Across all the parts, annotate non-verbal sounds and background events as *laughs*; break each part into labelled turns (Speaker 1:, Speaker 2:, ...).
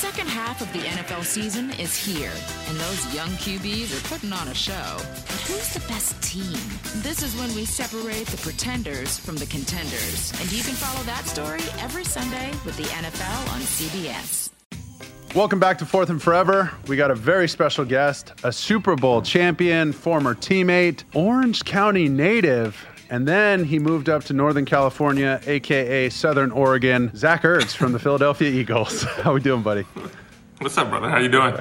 Speaker 1: second half of the NFL season is here, and those young QBs are putting on a show. But who's the best team? This is when we separate the pretenders from the contenders. And you can follow that story every Sunday with the NFL on CBS.
Speaker 2: Welcome back to Fourth and Forever. We got a very special guest, a Super Bowl champion, former teammate, Orange County native, and then he moved up to Northern California, aka Southern Oregon. Zach Ertz from the Philadelphia Eagles. *laughs* How we doing, buddy?
Speaker 3: What's up, brother? How you doing?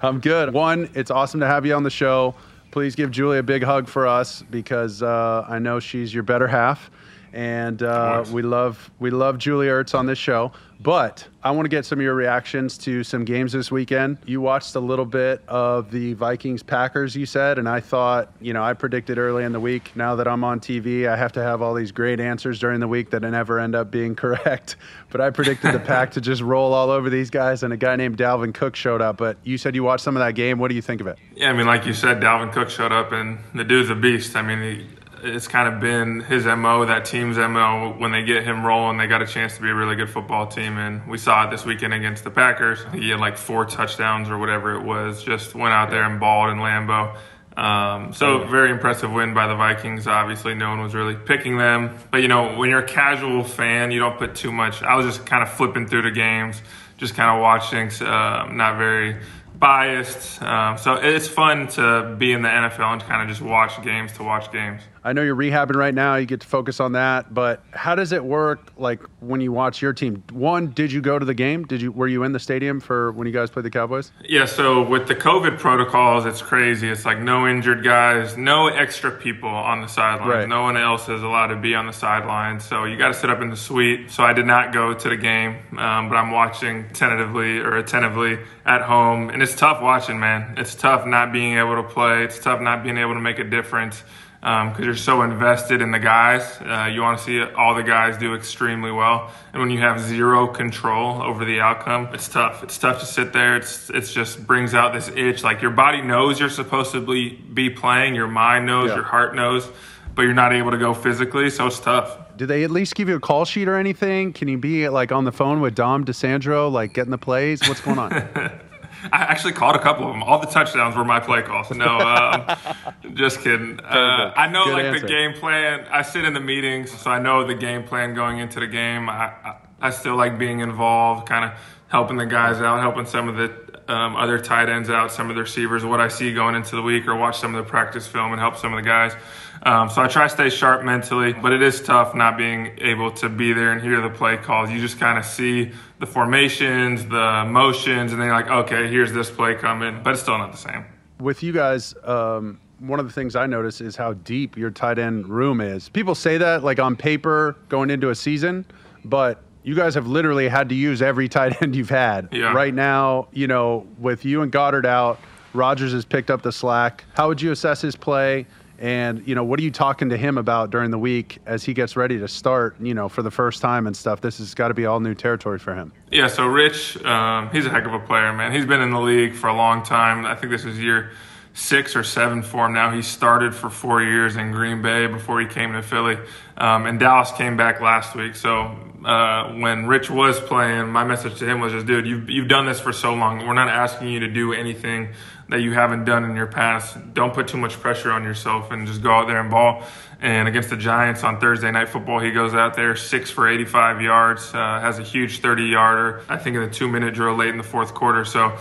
Speaker 2: I'm good. One, it's awesome to have you on the show. Please give Julie a big hug for us because uh, I know she's your better half, and uh, we love we love Julie Ertz on this show. But I want to get some of your reactions to some games this weekend. You watched a little bit of the Vikings Packers, you said, and I thought, you know, I predicted early in the week. Now that I'm on TV, I have to have all these great answers during the week that I never end up being *laughs* correct. But I predicted the Pack to just roll all over these guys, and a guy named Dalvin Cook showed up. But you said you watched some of that game. What do you think of it?
Speaker 3: Yeah, I mean, like you said, Dalvin Cook showed up, and the dude's a beast. I mean, he, it's kind of been his mo, that team's mo. When they get him rolling, they got a chance to be a really good football team, and we saw it this weekend against the Packers. He had like four touchdowns or whatever it was. Just went out there and balled in Lambeau. Um, so very impressive win by the Vikings. Obviously, no one was really picking them, but you know when you're a casual fan, you don't put too much. I was just kind of flipping through the games, just kind of watching. Uh, not very biased. Um, so it's fun to be in the NFL and kind of just watch games to watch games.
Speaker 2: I know you're rehabbing right now. You get to focus on that, but how does it work? Like when you watch your team. One, did you go to the game? Did you were you in the stadium for when you guys played the Cowboys?
Speaker 3: Yeah. So with the COVID protocols, it's crazy. It's like no injured guys, no extra people on the sidelines. Right. No one else is allowed to be on the sidelines. So you got to sit up in the suite. So I did not go to the game, um, but I'm watching tentatively or attentively at home, and it's tough watching, man. It's tough not being able to play. It's tough not being able to make a difference because um, you're so invested in the guys. Uh, you want to see all the guys do extremely well, and when you have zero control over the outcome, it's tough. It's tough to sit there. It's it's just brings out this itch. Like your body knows you're supposed to be be playing, your mind knows, yeah. your heart knows, but you're not able to go physically, so it's tough.
Speaker 2: Do they at least give you a call sheet or anything? Can you be like on the phone with Dom DiSandro, like getting the plays? What's going on? *laughs*
Speaker 3: I actually caught a couple of them. All the touchdowns were my play calls. No, *laughs* um, just kidding. Uh, I know Good like answer. the game plan. I sit in the meetings, so I know the game plan going into the game. I, I, I still like being involved, kind of helping the guys out, helping some of the um, other tight ends out, some of the receivers, what I see going into the week, or watch some of the practice film and help some of the guys. Um, so I try to stay sharp mentally, but it is tough not being able to be there and hear the play calls. You just kind of see the formations, the motions, and then you're like, okay, here's this play coming, but it's still not the same.
Speaker 2: With you guys, um, one of the things I notice is how deep your tight end room is. People say that like on paper going into a season, but you guys have literally had to use every tight end you've had.
Speaker 3: Yeah.
Speaker 2: Right now, you know, with you and Goedert out, Rodgers has picked up the slack. How would you assess his play? And you know, what are you talking to him about during the week as he gets ready to start? You know, for the first time and stuff. This has got to be all new territory for him.
Speaker 3: Yeah. So Rich, um, he's a heck of a player, man. He's been in the league for a long time. I think this is year six or seven for him now. He started for four years in Green Bay before he came to Philly, um, and Dallas came back last week. So uh, when Rich was playing, my message to him was just, dude, you've you've done this for so long. We're not asking you to do anything that you haven't done in your past. Don't put too much pressure on yourself and just go out there and ball. And against the Giants on Thursday Night Football, he goes out there six for 85 yards, uh, has a huge 30 yarder, I think in the two minute drill late in the fourth quarter. So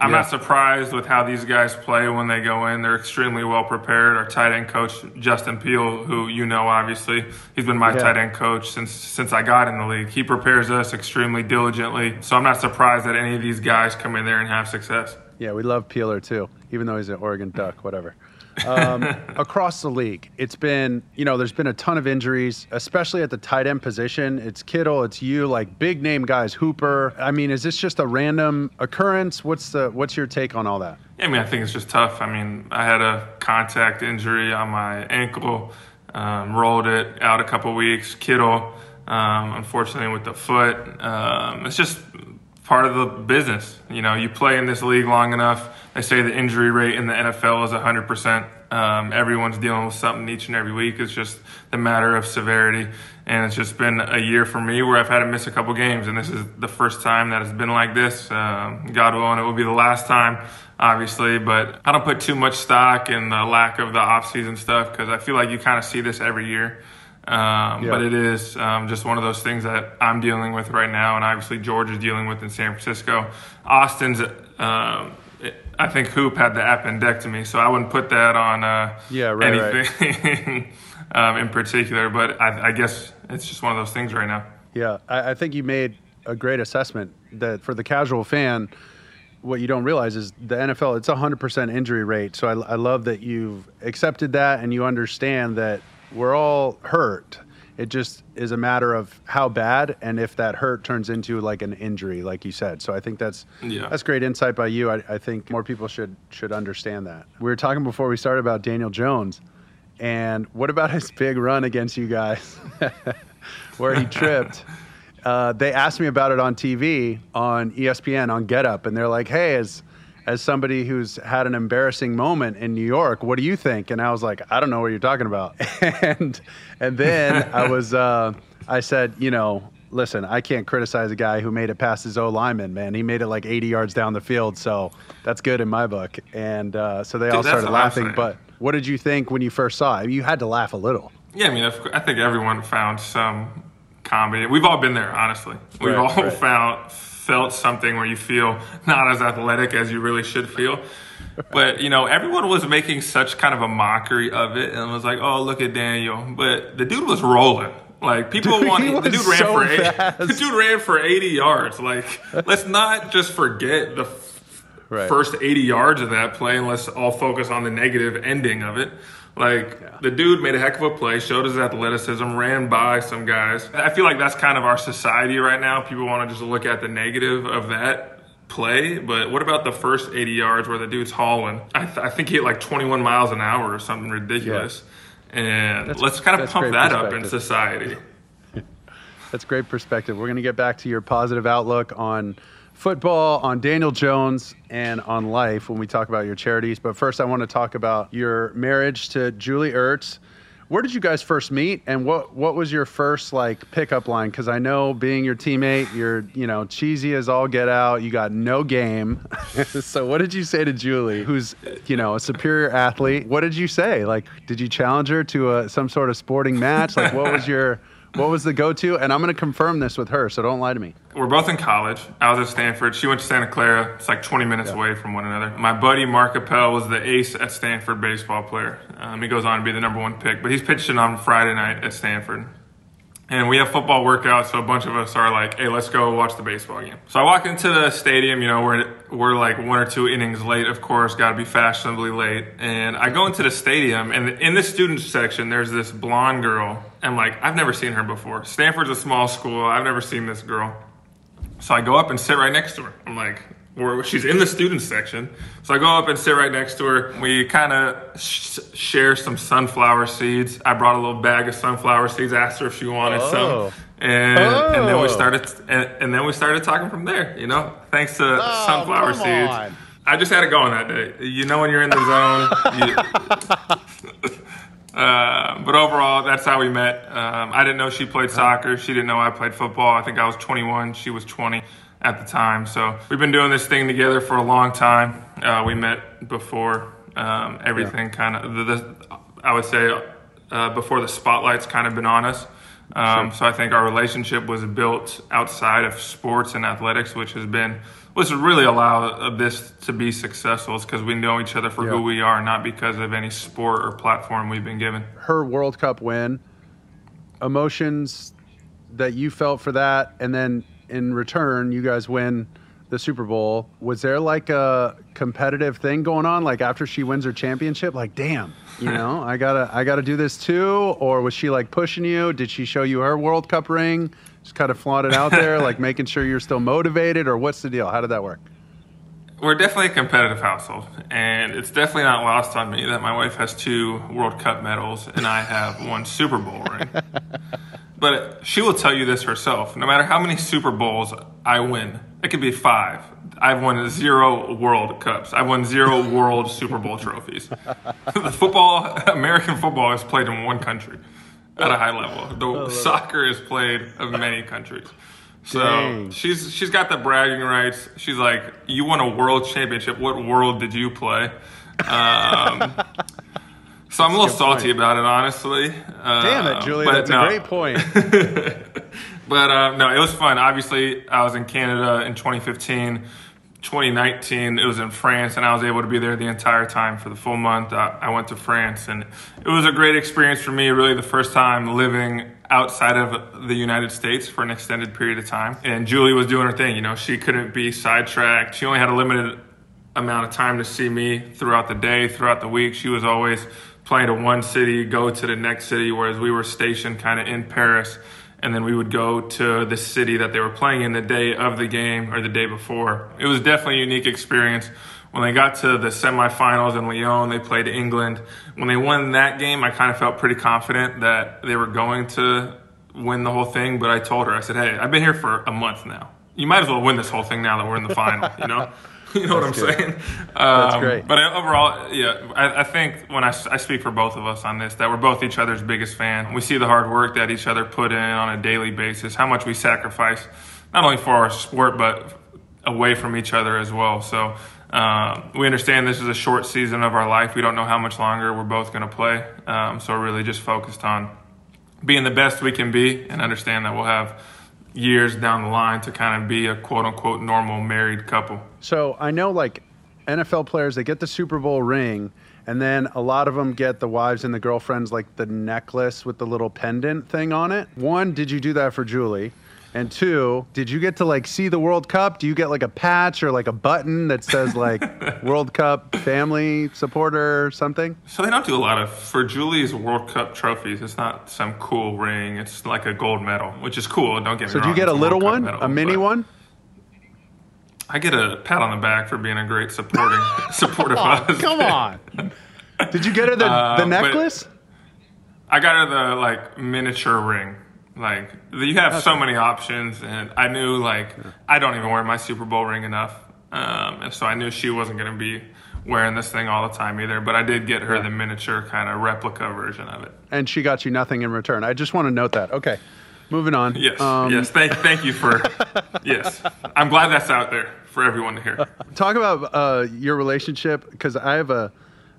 Speaker 3: I'm yeah. not surprised with how these guys play when they go in. They're extremely well prepared. Our tight end coach, Justin Peelle, who you know obviously, he's been my yeah. tight end coach since since I got in the league. He prepares us extremely diligently. So I'm not surprised that any of these guys come in there and have success.
Speaker 2: Yeah, we love Peeler too, even though he's an Oregon Duck, whatever. Um, *laughs* across the league, it's been, you know, there's been a ton of injuries, especially at the tight end position. It's Kittle, it's you, like big name guys, Hooper. I mean, is this just a random occurrence? What's the what's your take on all that?
Speaker 3: Yeah, I mean, I think it's just tough. I mean, I had a contact injury on my ankle, um, rolled it out a couple weeks. Kittle, um, unfortunately, with the foot. Um, it's just part of the business. You know, you play in this league long enough. They say the injury rate in the NFL is 100%. Um, everyone's dealing with something each and every week. It's just the matter of severity. And it's just been a year for me where I've had to miss a couple games. And this is the first time that it's been like this. Um, God willing, it will be the last time, obviously. But I don't put too much stock in the lack of the offseason stuff because I feel like you kind of see this every year. Um, yeah. But it is um, just one of those things that I'm dealing with right now, and obviously George is dealing with in San Francisco. Austin's, um, I think Hoop had the appendectomy, so I wouldn't put that on uh,
Speaker 2: yeah, right,
Speaker 3: anything right. *laughs* Um, in particular. But I, I, guess it's just one of those things right now.
Speaker 2: Yeah, I, I think you made a great assessment that for the casual fan what you don't realize is the NFL it's a 100% injury rate so I, I, love that you've accepted that and you understand that we're all hurt. It just is a matter of how bad and if that hurt turns into like an injury, like you said. So I think that's yeah. that's great insight by you. I, I think more people should should understand that. We were talking before we started about Daniel Jones, and what about his big run against you guys, *laughs* where he tripped. Uh, they asked me about it on TV on ESPN on Get Up, and they're like, "Hey, is as somebody who's had an embarrassing moment in New York, what do you think? And I was like, I don't know what you're talking about. *laughs* and and then I was uh, I said, you know, listen, I can't criticize a guy who made it past his O lineman, man. He made it like 80 yards down the field, so that's good in my book. And uh, so they Dude, all started laughing. But what did you think when you first saw it? You had to laugh a little.
Speaker 3: Yeah, I mean, I think everyone found some comedy. We've all been there, honestly. We've right, all right. found felt something where you feel not as athletic as you really should feel. But you know, everyone was making such kind of a mockery of it, and was like, "Oh, look at Daniel!" But the dude was rolling. Like *laughs* people dude, want the dude ran so for 80, the dude ran for 80 yards. Like let's not just forget the right. first 80 yards of that play, and let's all focus on the negative ending of it. Like yeah. the dude made a heck of a play, showed his athleticism, ran by some guys. I feel like that's kind of our society right now. People want to just look at the negative of that play, but what about the first 80 yards where the dude's hauling? I, th- I think he hit like 21 miles an hour or something ridiculous. Yeah. And that's, let's kind of pump that up in society. *laughs*
Speaker 2: that's great perspective. We're going to get back to your positive outlook on football, on Daniel Jones, and on life when we talk about your charities. But first, I want to talk about your marriage to Julie Ertz. Where did you guys first meet, and what what was your first like pickup line? Because I know being your teammate, you're you know cheesy as all get out. You got no game. *laughs* so what did you say to Julie, who's you know a superior athlete? What did you say? Like, did you challenge her to a, some sort of sporting match? Like, what was your what was the go-to? And I'm going to confirm this with her, so don't lie to me.
Speaker 3: We're both in college. I was at Stanford. She went to Santa Clara. It's like 20 minutes yeah. away from one another. My buddy Mark Appel was the ace at Stanford baseball player. Um, he goes on to be the number one pick, but he's pitching on Friday night at Stanford and we have football workouts, so a bunch of us are like, "Hey, let's go watch the baseball game." So I walk into the stadium. You know, we're we're like one or two innings late, of course, got to be fashionably late. And I go into the stadium, and in the student section, there's this blonde girl. And like, I've never seen her before. Stanford's a small school. I've never seen this girl. So I go up and sit right next to her. I'm like, or she's in the student section. So I go up and sit right next to her. We kind of sh- share some sunflower seeds. I brought a little bag of sunflower seeds. Asked her if she wanted oh. some, and oh. and then we oh. started and, and, then we started talking from there. You know, thanks to oh, sunflower seeds. On. I just had it going that day. You know, when you're in the zone. you, *laughs* uh, but overall, that's how we met. Um, I didn't know she played soccer. She didn't know I played football. I think I was 21. She was 20 at the time. So we've been doing this thing together for a long time. Uh, we met before um, everything yeah. kind of, the, the, I would say, uh, before the spotlight's kind of been on us. Um, sure. So I think our relationship was built outside of sports and athletics, which has been what's really allowed this to be successful is because we know each other for yeah. who we are, not because of any sport or platform we've been given.
Speaker 2: Her World Cup win, emotions that you felt for that, and then in return, you guys win the Super Bowl. Was there like a competitive thing going on? Like after she wins her championship, like damn, you know, I gotta I gotta do this too. Or was she like pushing you? Did she show you her World Cup ring? Just kind of flaunt it out there, *laughs* like making sure you're still motivated, or what's the deal? How did that work?
Speaker 3: We're definitely a competitive household, and it's definitely not lost on me that my wife has two World Cup medals and I have one Super Bowl ring. *laughs* But she will tell you this herself. No matter how many Super Bowls I win, it could be five. I've won zero World Cups. I've won zero *laughs* World Super Bowl trophies. *laughs* the football, American football, is played in one country at a high level. The soccer is played in many countries. So
Speaker 2: Dang.
Speaker 3: she's she's got the bragging rights. She's like, "You won a world championship. What world did you play?" Um, *laughs* so I'm a little salty about it, honestly.
Speaker 2: Damn it,
Speaker 3: Uh,
Speaker 2: Julie.
Speaker 3: but
Speaker 2: That's
Speaker 3: no.
Speaker 2: a great point. *laughs*
Speaker 3: But uh, no, it was fun. Obviously, I was in Canada in 2015. 2019, it was in France, and I was able to be there the entire time for the full month. I, I went to France, and it was a great experience for me. Really, the first time living outside of the United States for an extended period of time. And Julie was doing her thing. You know, she couldn't be sidetracked. She only had a limited amount of time to see me throughout the day, throughout the week. She was always playing to one city, go to the next city, whereas we were stationed kind of in Paris. And then we would go to the city that they were playing in the day of the game or the day before. It was definitely a unique experience. When they got to the semifinals in Lyon, they played England. When they won that game, I kind of felt pretty confident that they were going to win the whole thing. But I told her, I said, hey, I've been here for a month now. You might as well win this whole thing now that we're in the final, you know? *laughs* You know what I'm
Speaker 2: good.
Speaker 3: saying? Um,
Speaker 2: great.
Speaker 3: But overall, yeah, I, I think when I speak for both of us on this, that we're both each other's biggest fan. We see the hard work that each other put in on a daily basis, how much we sacrifice, not only for our sport, but away from each other as well. So uh, we understand this is a short season of our life. We don't know how much longer we're both going to play. Um, so really just focused on being the best we can be and understand that we'll have years down the line to kind of be a quote unquote normal married couple.
Speaker 2: So I know like NFL players, they get the Super Bowl ring, and then a lot of them get the wives and the girlfriends like the necklace with the little pendant thing on it. One, did you do that for Julie? And two, did you get to like see the World Cup? Do you get like a patch or like a button that says like *laughs* World Cup family supporter or something?
Speaker 3: So they don't do a lot of for Julie's World Cup trophies. It's not some cool ring. It's like a gold medal, which is cool. Don't get me
Speaker 2: So
Speaker 3: wrong.
Speaker 2: do you get a little one,
Speaker 3: medal,
Speaker 2: a mini one?
Speaker 3: I get a pat on the back for being a great supporting *laughs* supportive husband.
Speaker 2: Come on. Did you get her the, *laughs* the
Speaker 3: Uh, but-
Speaker 2: necklace?
Speaker 3: I got her the like miniature ring. Like you have so many options, and I knew like I don't even wear my Super Bowl ring enough, um, and so I knew she wasn't going to be wearing this thing all the time either. But I did get her the miniature kind of replica version of it.
Speaker 2: and she got you nothing in return. I just want to note that. Okay, moving on.
Speaker 3: Yes,
Speaker 2: Um,
Speaker 3: yes. Thank, thank you for. *laughs* yes, I'm glad that's out there for everyone to hear.
Speaker 2: Talk about uh, your relationship because I have a.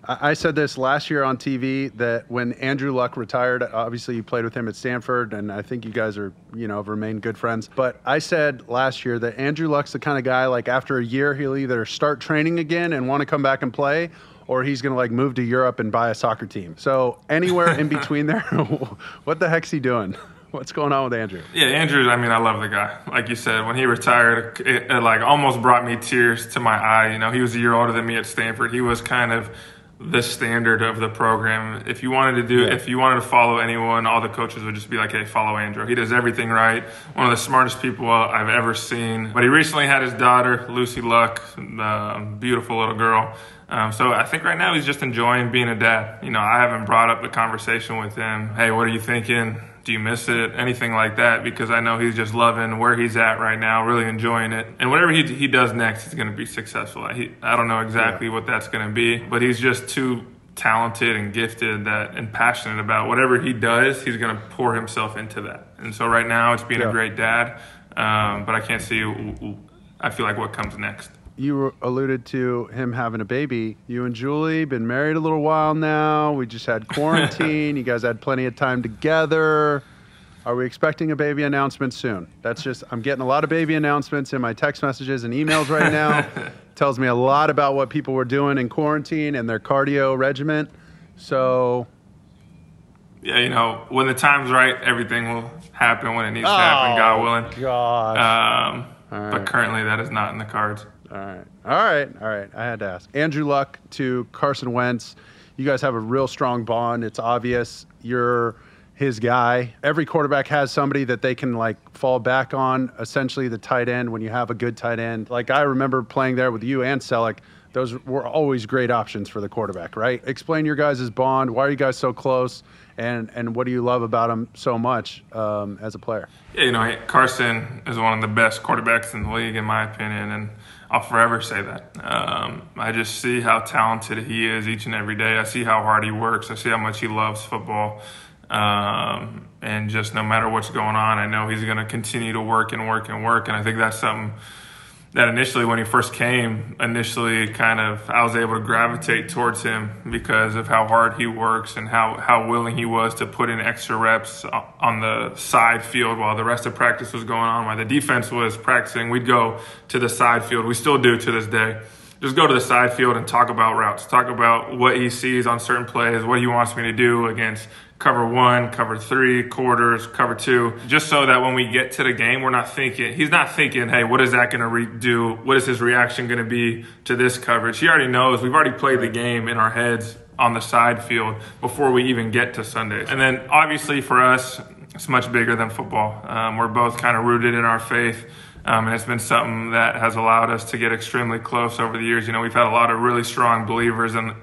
Speaker 2: I said this last year on TV that when Andrew Luck retired, obviously you played with him at Stanford, and I think you guys are, you know, have remained good friends. But I said last year that Andrew Luck's the kind of guy like after a year he'll either start training again and want to come back and play, or he's going to like move to Europe and buy a soccer team. So anywhere in between there, *laughs* what the heck's he doing? *laughs* What's going on with Andrew?
Speaker 3: Yeah, Andrew. I mean, I love the guy. Like you said, when he retired, it, it like almost brought me tears to my eye. You know, he was a year older than me at Stanford. He was kind of the standard of the program. If you wanted to do,
Speaker 2: Yeah.
Speaker 3: if you wanted to follow anyone, all the coaches would just be like, "Hey, follow Andrew. He does everything right. One of the smartest people I've ever seen." But he recently had his daughter, Lucy Luck, uh, beautiful little girl. Um, so I think right now he's just enjoying being a dad. You know, I haven't brought up the conversation with him. Hey, what are you thinking? Do you miss it? Anything like that? Because I know he's just loving where he's at right now, really enjoying it. And whatever he, he does next is going to be successful. He, I don't know exactly what that's going to be, but he's just too talented and gifted that and passionate about whatever he does. He's going to pour himself into that. And so right now it's being
Speaker 2: Yeah.
Speaker 3: a great dad, um, but I can't see. I feel like what comes next.
Speaker 2: You alluded to him having a baby. You and Julie been married a little while now. We just had *laughs* quarantine. you guys had plenty of time together. Are we expecting a baby announcement soon? That's just I'm getting a lot of baby announcements in my text messages and emails right now. *laughs* Tells me a lot about what people were doing in quarantine and their cardio regimen. So
Speaker 3: Yeah, you know, when the time's right, everything will happen when it needs to happen, God willing.
Speaker 2: gosh.
Speaker 3: Um,
Speaker 2: All
Speaker 3: But currently, that is not in the cards.
Speaker 2: All right. All right. All right. I had to ask. Andrew Luck to Carson Wentz. You guys have a real strong bond. It's obvious. You're his guy. Every quarterback has somebody that they can like fall back on, essentially the tight end when you have a good tight end. Like I remember playing there with you and Celek. Those were always great options for the quarterback, right? Explain your guys' bond. Why are you guys so close? And, and what do you love about him so much um, as a player?
Speaker 3: Yeah, you know, Carson is one of the best quarterbacks in the league, in my opinion. And I'll forever say that. Um, I just see how talented he is each and every day. I see how hard he works. I see how much he loves football. Um, and just no matter what's going on, I know he's going to continue to work and work and work. And I think that's something that initially, when he first came, initially kind of I was able to gravitate towards him because of how hard he works and how, how willing he was to put in extra reps on the side field while the rest of practice was going on. While the defense was practicing, we'd go to the side field. We still do to this day. Just go to the side field and talk about routes, talk about what he sees on certain plays, what he wants me to do against cover one, cover three, quarters, cover two, just so that when we get to the game, we're not thinking, he's not thinking, hey, what is that going to re- do? What is his reaction going to be to this coverage? He already knows. We've already played the game in our heads on the side field before we even get to Sundays. And then obviously for us, it's much bigger than football. Um, we're both kind of rooted in our faith. Um, and it's been something that has allowed us to get extremely close over the years. You know, we've had a lot of really strong believers in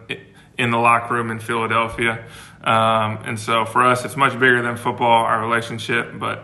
Speaker 3: in the locker room in Philadelphia. Um, and so for us, it's much bigger than football, our relationship. But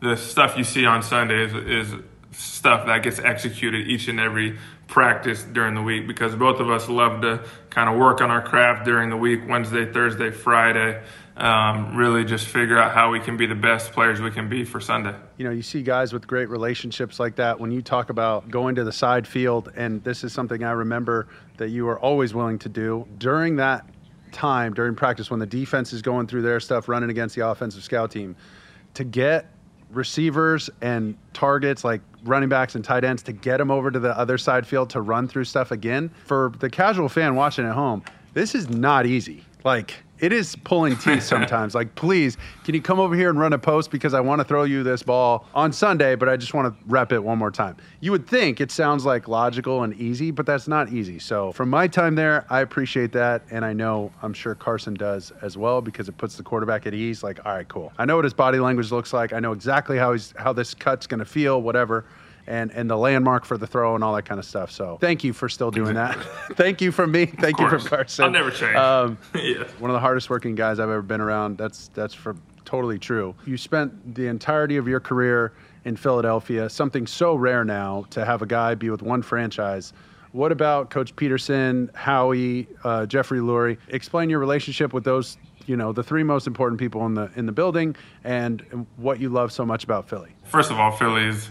Speaker 3: the stuff you see on Sunday is, is stuff that gets executed each and every practice during the week because both of us love to kind of work on our craft during the week Wednesday, Thursday, Friday. Um, really just figure out how we can be the best players we can be for Sunday.
Speaker 2: You know, you see guys with great relationships like that. When you talk about going to the side field, and this is something I remember that you are always willing to do during that time during practice when the defense is going through their stuff, running against the offensive scout team, to get receivers and targets like running backs and tight ends to get them over to the other side field to run through stuff again. For the casual fan watching at home, this is not easy. Like, it is pulling teeth *laughs* sometimes. like, please, can you come over here and run a post because I want to throw you this ball on Sunday, but I just want to rep it one more time. You would think it sounds like logical and easy, but that's not easy. So, from my time there, I appreciate that. And I know I'm sure Carson does as well because it puts the quarterback at ease. Like, all right, cool. I know what his body language looks like. I know exactly how he's how this cut's going to feel, whatever and and the landmark for the throw and all that kind of stuff. So thank you for still doing that. *laughs* *laughs* thank you from me. Thank you from Carson.
Speaker 3: I'll never change. Um, *laughs*
Speaker 2: yeah. One of the hardest working guys I've ever been around. That's that's for totally true. You spent the entirety of your career in Philadelphia. Something so rare now to have a guy be with one franchise. What about Coach Pederson, Howie, uh, Jeffrey Lurie? Explain your relationship with those you know the three most important people in the in the building and what you love so much about Philly.
Speaker 3: First of all, Philly's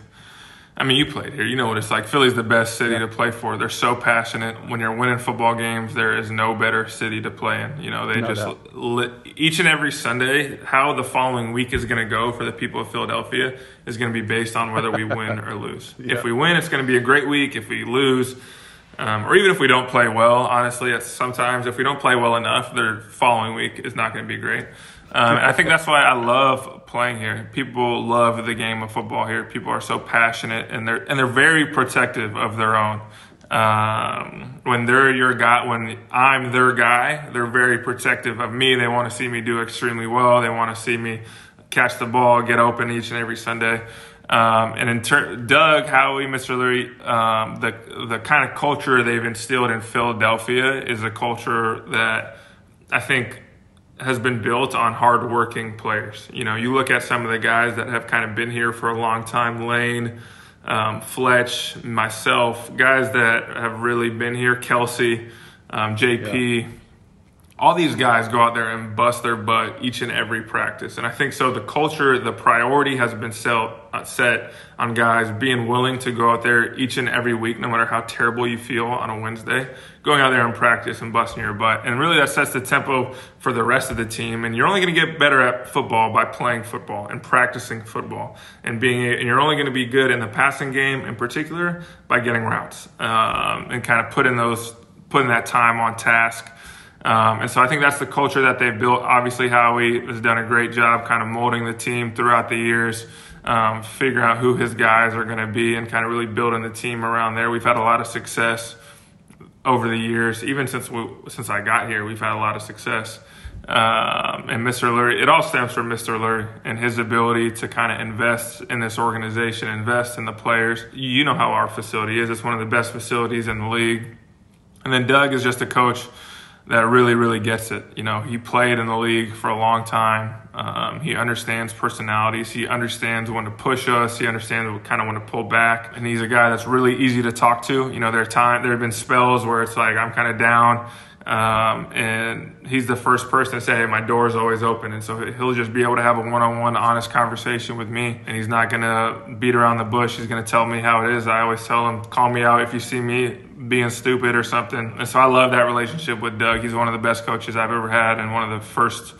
Speaker 3: I mean, you played here. You know what it's like. Philly's the best city to play for. They're so passionate. When you're winning football games, there is no better city to play in. You know, they no just lit, each and every Sunday. How the following week is going to go for the people of Philadelphia is going to be based on whether we win or *laughs* lose. If we win, it's going to be a great week. If we lose, um, or even if we don't play well, honestly, sometimes if we don't play well enough, the following week is not going to be great. Um, and I think that's why I love playing here. People love the game of football here. People are so passionate and they're and they're very protective of their own. Um, when they're your guy, when I'm their guy, they're very protective of me. They want to see me do extremely well. They want to see me catch the ball, get open each and every Sunday. Um, and in turn, Doug, Howie, Mr. Lurie, um, the the kind of culture they've instilled in Philadelphia is a culture that I think has been built on hardworking players. You know, you look at some of the guys that have kind of been here for a long time, Lane, um, Fletch, myself, guys that have really been here, Kelce, um, JP. Yeah. All these guys go out there and bust their butt each and every practice. And I think so the culture, the priority has been set, uh, on guys being willing to go out there each and every week, no matter how terrible you feel on a Wednesday, going out there and practice and busting your butt. And really that sets the tempo for the rest of the team. And you're only going to get better at football by playing football and practicing football and being, and you're only going to be good in the passing game in particular by getting routes um, and kind of putting those, putting that time on task. Um, and so I think that's the culture that they've built. Obviously, Howie has done a great job kind of molding the team throughout the years um, figuring out who his guys are going to be and kind of really building the team around there. We've had a lot of success over the years, even since we, since I got here. We've had a lot of success Um, and Mr. Lurie, it all stems from Mr. Lurie and his ability to kind of invest in this organization, invest in the players. You know how our facility is. It's one of the best facilities in the league. And then Doug is just a coach that really, really gets it. You know, he played in the league for a long time. Um, he understands personalities. He understands when to push us. He understands kind of when to pull back. And he's a guy that's really easy to talk to. You know, there are time there have been spells where it's like I'm kind of down, um, and he's the first person to say, "Hey, my door is always open." And so he'll just be able to have a one-on-one, honest conversation with me. And he's not gonna beat around the bush. He's gonna tell me how it is. I always tell him, "Call me out if you see me being stupid or something." And so I love that relationship with Doug. He's one of the best coaches I've ever had, and one of the first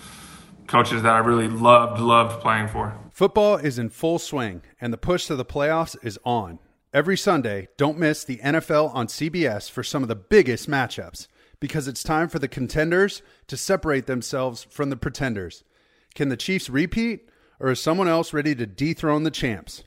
Speaker 3: coaches that I really loved, loved playing for.
Speaker 2: Football is in full swing, and the push to the playoffs is on. Every Sunday, don't miss the NFL on CBS for some of the biggest matchups because it's time for the contenders to separate themselves from the pretenders. Can the Chiefs repeat, or is someone else ready to dethrone the champs?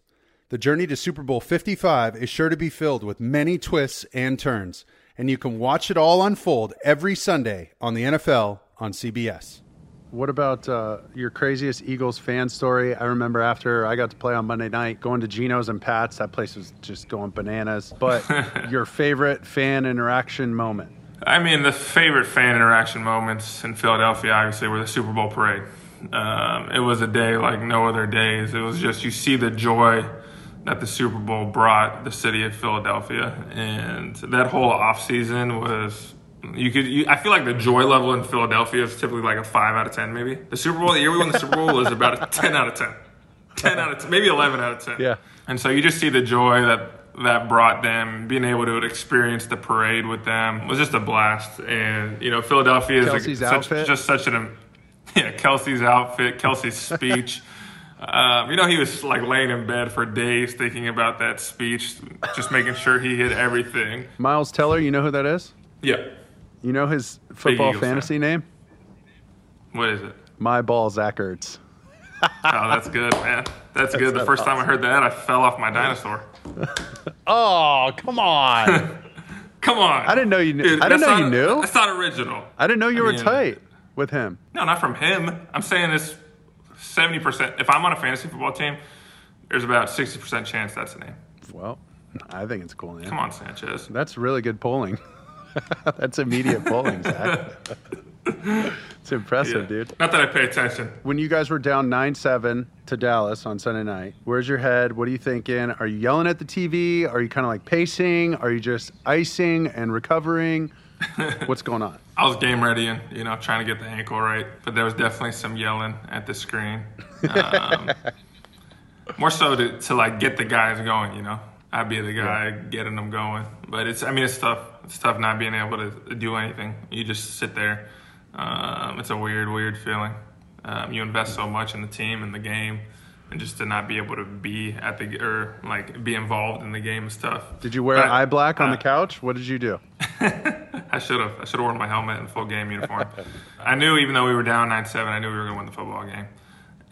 Speaker 2: The journey to Super Bowl 55 is sure to be filled with many twists and turns, and you can watch it all unfold every Sunday on the NFL on CBS. What about uh, your craziest Eagles fan story? I remember after I got to play on Monday night, going to Geno's and Pat's. That place was just going bananas. But *laughs* your favorite fan interaction moment?
Speaker 3: I mean, the favorite fan interaction moments in Philadelphia, obviously, were the Super Bowl parade. Um, it was a day like no other days. It was just you see the joy that the Super Bowl brought the city of Philadelphia, and that whole off season was you could. You, I feel like the joy level in Philadelphia is typically like a five out of ten, maybe. The Super Bowl, the year we won the Super Bowl, was about a *laughs* ten out of ten. Ten out of 10, maybe eleven out of ten.
Speaker 2: Yeah.
Speaker 3: And so you just see the joy that that brought them being able to experience the parade with them was just a blast. And you know, Philadelphia is like, such, just such an *laughs* yeah, Kelce's outfit, Kelce's speech. Um, you know, he was like laying in bed for days thinking about that speech, just making sure he hit everything.
Speaker 2: Miles Teller, you know who that is?
Speaker 3: Yeah.
Speaker 2: You know his football fantasy name?
Speaker 3: What is it?
Speaker 2: My ball, Zach Ertz. *laughs*
Speaker 3: Oh, that's good, man. That's good. The first time I heard that, I fell off my dinosaur. *laughs*
Speaker 2: Oh, come on. *laughs*
Speaker 3: Come on.
Speaker 2: I didn't know you knew.
Speaker 3: Dude,
Speaker 2: I didn't
Speaker 3: that's
Speaker 2: know you knew.
Speaker 3: That's not original.
Speaker 2: I didn't know you
Speaker 3: I
Speaker 2: were
Speaker 3: mean-
Speaker 2: tight with him.
Speaker 3: No, not from him. I'm saying this 70%. If I'm on a fantasy football team, there's about 60% chance that's the name.
Speaker 2: Well, I think it's a cool name.
Speaker 3: Come on, Sanchez.
Speaker 2: That's really good polling. *laughs* That's immediate polling, Zach. *laughs* *laughs* it's impressive,
Speaker 3: Yeah.
Speaker 2: dude.
Speaker 3: Not that I pay attention.
Speaker 2: When you guys were down 9 7 to Dallas on Sunday night, where's your head? What are you thinking? Are you yelling at the TV? Are you kind of like pacing? Are you just icing and recovering? *laughs* What's going on?
Speaker 3: I was game ready and you know trying to get the ankle right, but there was definitely some yelling at the screen. Um, *laughs* more so to, to like get the guys going, you know. I'd be the guy getting them going, but it's I mean it's tough. It's tough not being able to do anything. You just sit there. Um, it's a weird, weird feeling. Um, you invest so much in the team and the game, and just to not be able to be at the or like be involved in the game is tough.
Speaker 2: Did you wear
Speaker 3: But,
Speaker 2: eye black on
Speaker 3: uh,
Speaker 2: the couch? What did you do? *laughs*
Speaker 3: I should have. I should have worn my helmet and full game uniform. I knew, even though we were down nine seven, I knew we were going to win the football game.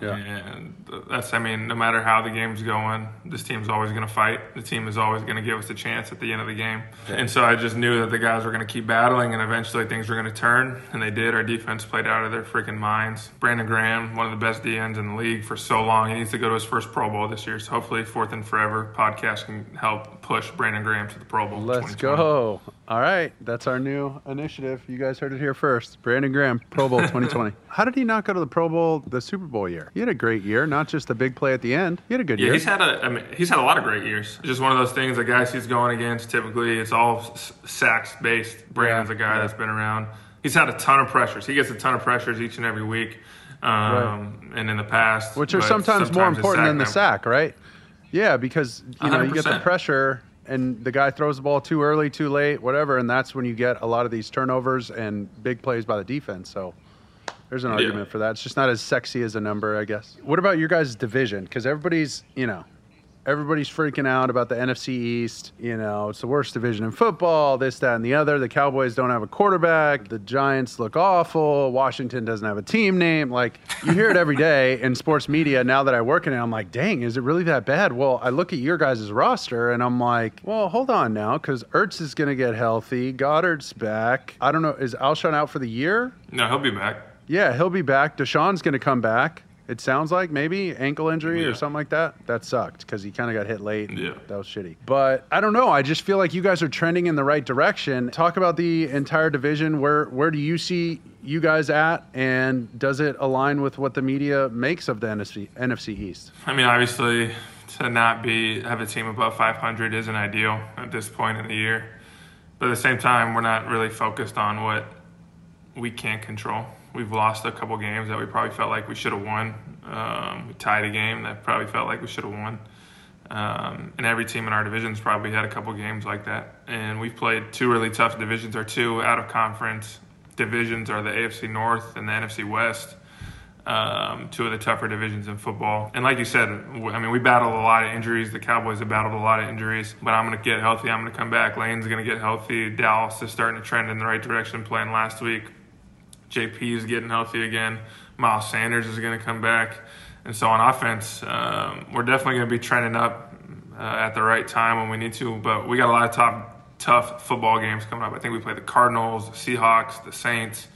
Speaker 2: Yeah.
Speaker 3: And that's, I mean, no matter how the game's going, this team's always going to fight. The team is always going to give us a chance at the end of the game. And so I just knew that the guys were going to keep battling, and eventually things were going to turn, and they did. Our defense played out of their freaking minds. Brandon Graham, one of the best DNs in the league for so long, he needs to go to his first Pro Bowl this year. So hopefully, Fourth and Forever podcast can help push Brandon Graham to the Pro Bowl.
Speaker 2: Let's go. All right. That's our new initiative. You guys heard it here first. Brandon Graham, Pro Bowl *laughs* 2020. How did he not go to the Pro Bowl the Super Bowl year? He had a great year, not just the big play at the end. He had a good
Speaker 3: Yeah,
Speaker 2: year.
Speaker 3: he's had a. I mean, he's had a lot of great years. It's just one of those things. The guys he's going against, typically, it's all s- sacks based. Brandon's
Speaker 2: Yeah,
Speaker 3: a guy
Speaker 2: yeah.
Speaker 3: that's been around. He's had a ton of pressures. He gets a ton of pressures each and every week. Um, And in the past,
Speaker 2: Which are
Speaker 3: but
Speaker 2: sometimes, more important than the sack, right? Yeah, because you know you get the pressure and the guy throws the ball too early, too late, whatever, and that's when you get a lot of these turnovers and big plays by the defense. So there's an
Speaker 3: Yeah.
Speaker 2: argument for that. It's just not as sexy as a number, I guess. What about your guys' division? Because everybody's, you know, everybody's freaking out about the NFC East. You know, it's the worst division in football, this, that, and the other. The Cowboys don't have a quarterback. The Giants look awful. Washington doesn't have a team name. Like, you hear it every day in sports media. Now that I work in it, I'm like, dang, is it really that bad? Well, I look at your guys' roster and I'm like, well, hold on now, because Ertz is going to get healthy. Goedert's back. I don't know. Is Alshon out for the year?
Speaker 3: No, he'll be back.
Speaker 2: Yeah, he'll be back. DeSean's going to come back. It sounds like maybe ankle injury
Speaker 3: Yeah.
Speaker 2: or something like that. That sucked because he kind of got hit late.
Speaker 3: Yeah.
Speaker 2: That was shitty. But I don't know. I just feel like you guys are trending in the right direction. Talk about the entire division. Where where do you see you guys at, and does it align with what the media makes of the NFC NFC East?
Speaker 3: I mean, obviously, to not be have a team above 500 isn't ideal at this point in the year. But at the same time, we're not really focused on what we can't control. We've lost a couple games that we probably felt like we should have won. Um, we tied a game that probably felt like we should have won. Um, and every team in our division's probably had a couple games like that. And we've played two really tough divisions. Our two out of conference divisions are the AFC North and the NFC West um, two of the tougher divisions in football. And like you said, I mean, we battled a lot of injuries. The Cowboys have battled a lot of injuries, but I'm going to get healthy. I'm going to come back. Lane's going to get healthy. Dallas is starting to trend in the right direction, playing last week. JP is getting healthy again. Miles Sanders is going to come back. And so on offense, um, we're definitely going to be trending up uh, at the right time when we need to. But we got a lot of top, tough football games coming up. I think we play the Cardinals, the Seahawks, the Saints.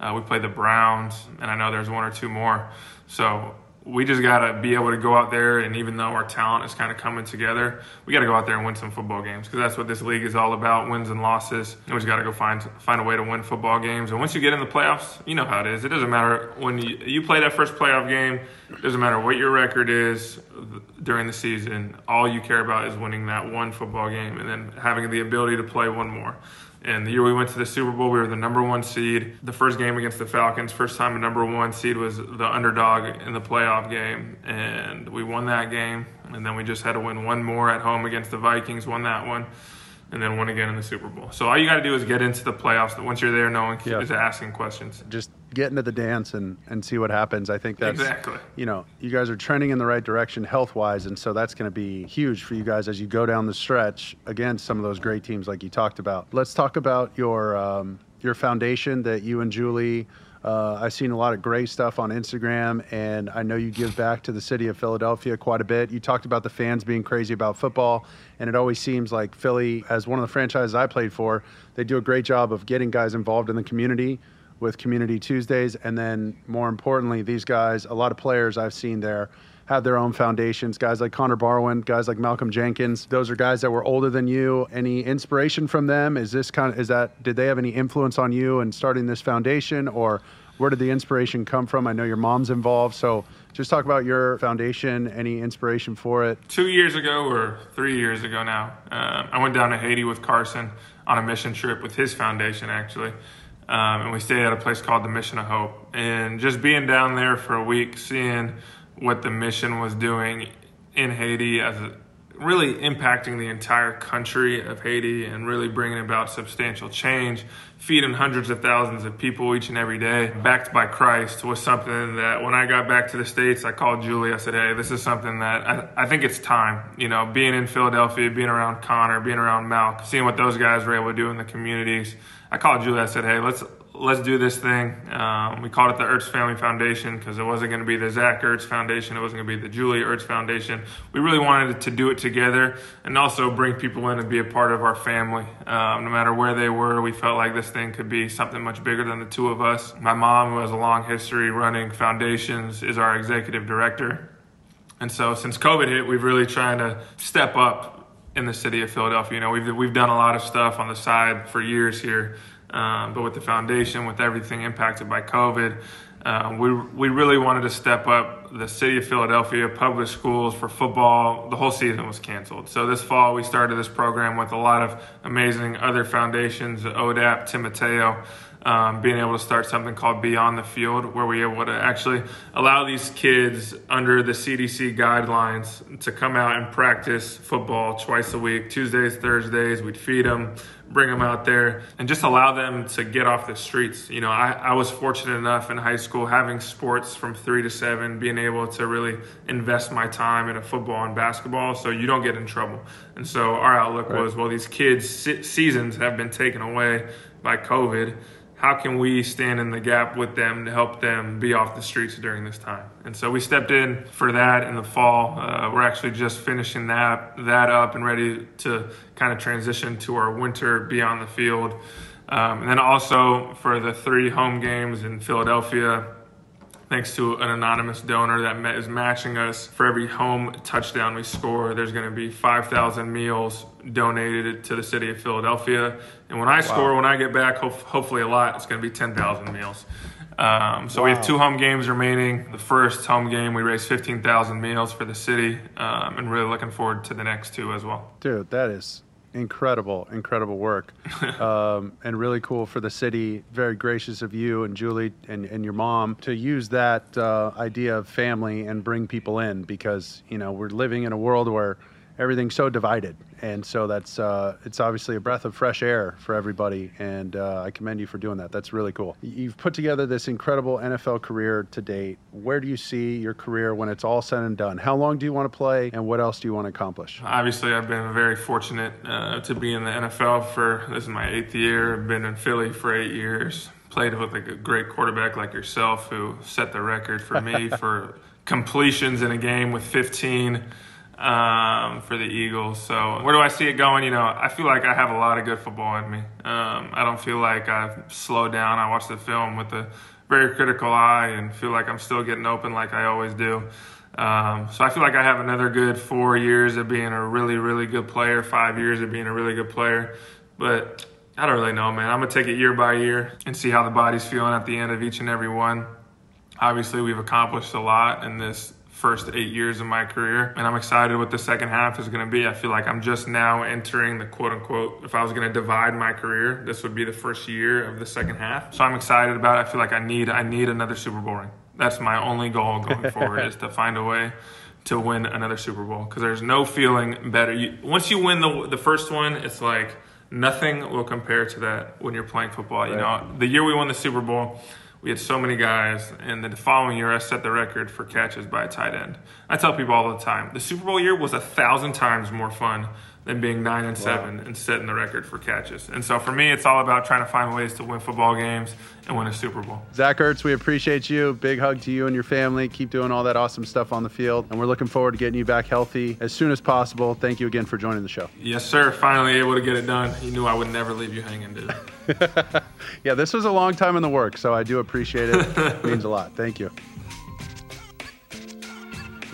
Speaker 3: Uh, we play the Browns, and I know there's one or two more. So we just got to be able to go out there, and even though our talent is kind of coming together, we got to go out there and win some football games because that's what this league is all about: wins and losses. And we just got to go find find a way to win football games. And once you get in the playoffs, you know how it is. It doesn't matter when you, you play that first playoff game. It doesn't matter what your record is during the season. All you care about is winning that one football game, and then having the ability to play one more. And the year we went to the Super Bowl, we were the number one seed. The first game against the Falcons, first time a number one seed was the underdog in the playoff game. And we won that game. And then we just had to win one more at home against the Vikings, won that one, and then won again in the Super Bowl. So all you got to do is get into the playoffs. Once you're there, no one
Speaker 2: Yeah.
Speaker 3: is asking questions.
Speaker 2: Just get into the dance and, and see what happens. I think that's
Speaker 3: Exactly.
Speaker 2: you know, you guys are trending in the right direction health wise, and so that's going to be huge for you guys as you go down the stretch against some of those great teams like you talked about. Let's talk about your um, your foundation that you and Julie. Uh, I've seen a lot of great stuff on Instagram, and I know you give back to the city of Philadelphia quite a bit. You talked about the fans being crazy about football, and it always seems like Philly, as one of the franchises I played for, they do a great job of getting guys involved in the community with Community Tuesdays. And then more importantly, these guys, a lot of players I've seen there have their own foundations. Guys like Connor Barwin, guys like Malcolm Jenkins. Those are guys that were older than you. Any inspiration from them? Is this kind of, is that, did they have any influence on you in starting this foundation or where did the inspiration come from? I know your mom's involved. So just talk about your foundation, any inspiration for it.
Speaker 3: two years ago or three years ago now, um, I went down to Haiti with Carson on a mission trip with his foundation actually, um, and we stayed at a place called the Mission of Hope. And just being down there for a week, seeing what the mission was doing in Haiti as a, really impacting the entire country of Haiti and really bringing about substantial change, feeding hundreds of thousands of people each and every day, backed by Christ, was something that when I got back to the States, I called Julie. I said, hey, this is something that I, I think it's time. You know, being in Philadelphia, being around Connor, being around Malk, seeing what those guys were able to do in the communities. I called Julie. I said, hey, let's let's do this thing. Um, we called it the Ertz Family Foundation because it wasn't going to be the Zach Ertz Foundation. It wasn't going to be the Julie Ertz Foundation. We really wanted to do it together and also bring people in and be a part of our family. Um, no matter where they were, we felt like this thing could be something much bigger than the two of us. My mom, who has a long history running foundations, is our executive director. And so since COVID hit, we've really trying to step up in the city of Philadelphia. You know, we've we've done a lot of stuff on the side for years here, um, but with the foundation, with everything impacted by COVID, uh, we we really wanted to step up the city of Philadelphia public schools for football. The whole season was canceled, so this fall we started this program with a lot of amazing other foundations, ODAP, Timoteo, um, being able to start something called Beyond the Field, where we're able to actually allow these kids under the CDC guidelines to come out and practice football twice a week, Tuesdays, Thursdays. We'd feed them, bring them out there, and just allow them to get off the streets. You know, I, I was fortunate enough in high school having sports from three to seven, being able to really invest my time in a football and basketball so you don't get in trouble. And so our outlook was, well, these kids' se- seasons have been taken away by COVID how can we stand in the gap with them to help them be off the streets during this time? And so we stepped in for that in the fall. Uh, we're actually just finishing that that up and ready to kind of transition to our winter beyond the field. Um, and then also for the three home games in Philadelphia, thanks to an anonymous donor that is matching us for every home touchdown we score. There's going to be 5,000 meals donated to the city of Philadelphia. And when I wow. score, when I get back, ho- hopefully a lot, it's going to be 10,000 meals. Um, so wow. we have two home games remaining. The first home game, we raised 15,000 meals for the city, um, and really looking forward to the next two as well.
Speaker 2: Dude, that is incredible, incredible work, *laughs* um, and really cool for the city. Very gracious of you and Julie and, and your mom to use that uh, idea of family and bring people in because you know we're living in a world where everything's so divided, and so that's uh, it's obviously a breath of fresh air for everybody. And uh, I commend you for doing that. That's really cool. You've put together this incredible NFL career to date. Where do you see your career when it's all said and done? How long do you want to play, and what else do you want to accomplish?
Speaker 3: Obviously, I've been very fortunate uh, to be in the NFL for this is my eighth year. I've been in Philly for eight years. Played with like a great quarterback like yourself, who set the record for me *laughs* for completions in a game with 15 um, for the Eagles. So where do I see it going? You know, I feel like I have a lot of good football in me. Um, I don't feel like I've slowed down. I watch the film with a very critical eye and feel like I'm still getting open like I always do. Um, so I feel like I have another good four years of being a really, really good player, five years of being a really good player. But I don't really know, man. I'm gonna take it year by year and see how the body's feeling at the end of each and every one. Obviously, we've accomplished a lot in this first eight years of my career. And I'm excited what the second half is going to be. I feel like I'm just now entering the quote unquote, if I was going to divide my career, this would be the first year of the second half. So I'm excited about it. I feel like I need, I need another Super Bowl ring. That's my only goal going *laughs* forward is to find a way to win another Super Bowl because there's no feeling better. You, once you win the, the first one, it's like nothing will compare to that when you're playing football. Right. You know, the year we won the Super Bowl, we had so many guys, and the following year I set the record for catches by a tight end. I tell people all the time, the Super Bowl year was a thousand times more fun than being nine and seven wow. and setting the record for catches. And so for me, it's all about trying to find ways to win football games and win a Super Bowl.
Speaker 2: Zach Ertz, we appreciate you. Big hug to you and your family. Keep doing all that awesome stuff on the field. And we're looking forward to getting you back healthy as soon as possible. Thank you again for joining the show.
Speaker 3: Yes, sir. Finally able to get it done. You knew I would never leave you hanging, dude. *laughs*
Speaker 2: yeah, this was a long time in the work, so I do appreciate it. it *laughs* means a lot. Thank you.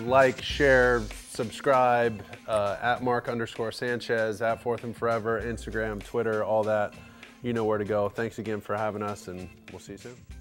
Speaker 2: Like, share, subscribe uh, at Mark underscore Sanchez, at Fourth and Forever, Instagram, Twitter, all that. You know where to go. Thanks again for having us, and we'll see you soon.